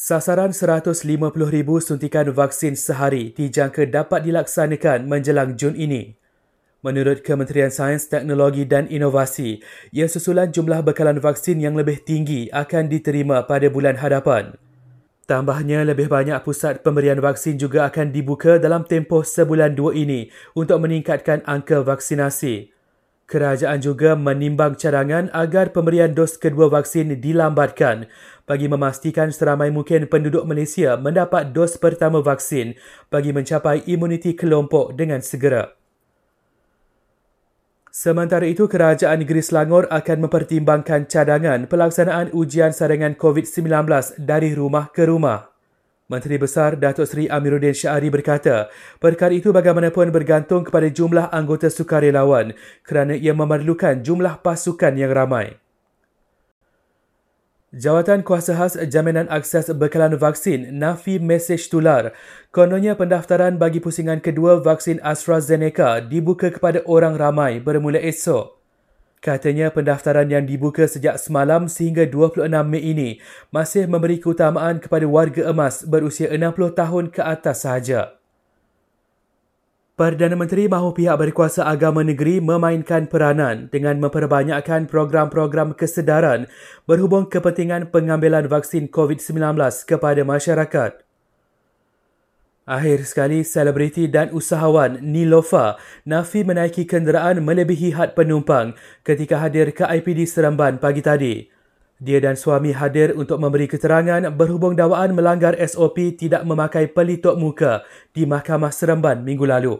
Sasaran 150,000 suntikan vaksin sehari dijangka dapat dilaksanakan menjelang Jun ini. Menurut Kementerian Sains, Teknologi dan Inovasi, ia susulan jumlah bekalan vaksin yang lebih tinggi akan diterima pada bulan hadapan. Tambahnya, lebih banyak pusat pemberian vaksin juga akan dibuka dalam tempoh sebulan dua ini untuk meningkatkan angka vaksinasi. Kerajaan juga menimbang cadangan agar pemberian dos kedua vaksin dilambatkan bagi memastikan seramai mungkin penduduk Malaysia mendapat dos pertama vaksin bagi mencapai imuniti kelompok dengan segera. Sementara itu, Kerajaan Negeri Selangor akan mempertimbangkan cadangan pelaksanaan ujian saringan COVID-19 dari rumah ke rumah. Menteri Besar Datuk Seri Amiruddin Syahri berkata, perkara itu bagaimanapun bergantung kepada jumlah anggota sukarelawan kerana ia memerlukan jumlah pasukan yang ramai. Jawatan Kuasa Khas Jaminan Akses Bekalan Vaksin Nafi Mesej Tular, kononnya pendaftaran bagi pusingan kedua vaksin AstraZeneca dibuka kepada orang ramai bermula esok. Katanya pendaftaran yang dibuka sejak semalam sehingga 26 Mei ini masih memberi keutamaan kepada warga emas berusia 60 tahun ke atas sahaja. Perdana Menteri mahu pihak berkuasa agama negeri memainkan peranan dengan memperbanyakkan program-program kesedaran berhubung kepentingan pengambilan vaksin COVID-19 kepada masyarakat. Akhir sekali, selebriti dan usahawan Nilofa nafi menaiki kenderaan melebihi had penumpang ketika hadir ke IPD Seremban pagi tadi. Dia dan suami hadir untuk memberi keterangan berhubung dakwaan melanggar SOP tidak memakai pelitup muka di Mahkamah Seremban minggu lalu.